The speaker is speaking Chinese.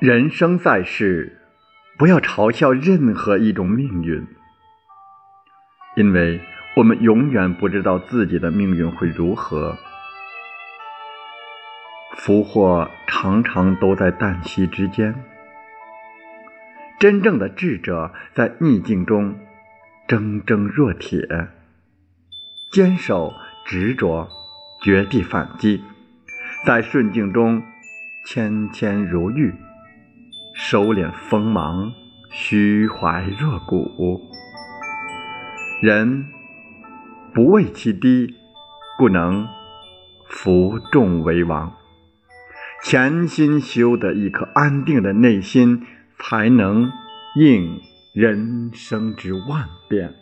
人生在世，不要嘲笑任何一种命运，因为我们永远不知道自己的命运会如何。福祸常常都在旦夕之间。真正的智者在逆境中铮铮若铁，坚守执着，绝地反击；在顺境中谦谦如玉，收敛锋芒虚怀若谷。人不畏其低不能服众为王。潜心修得一颗安定的内心才能应人生之万变。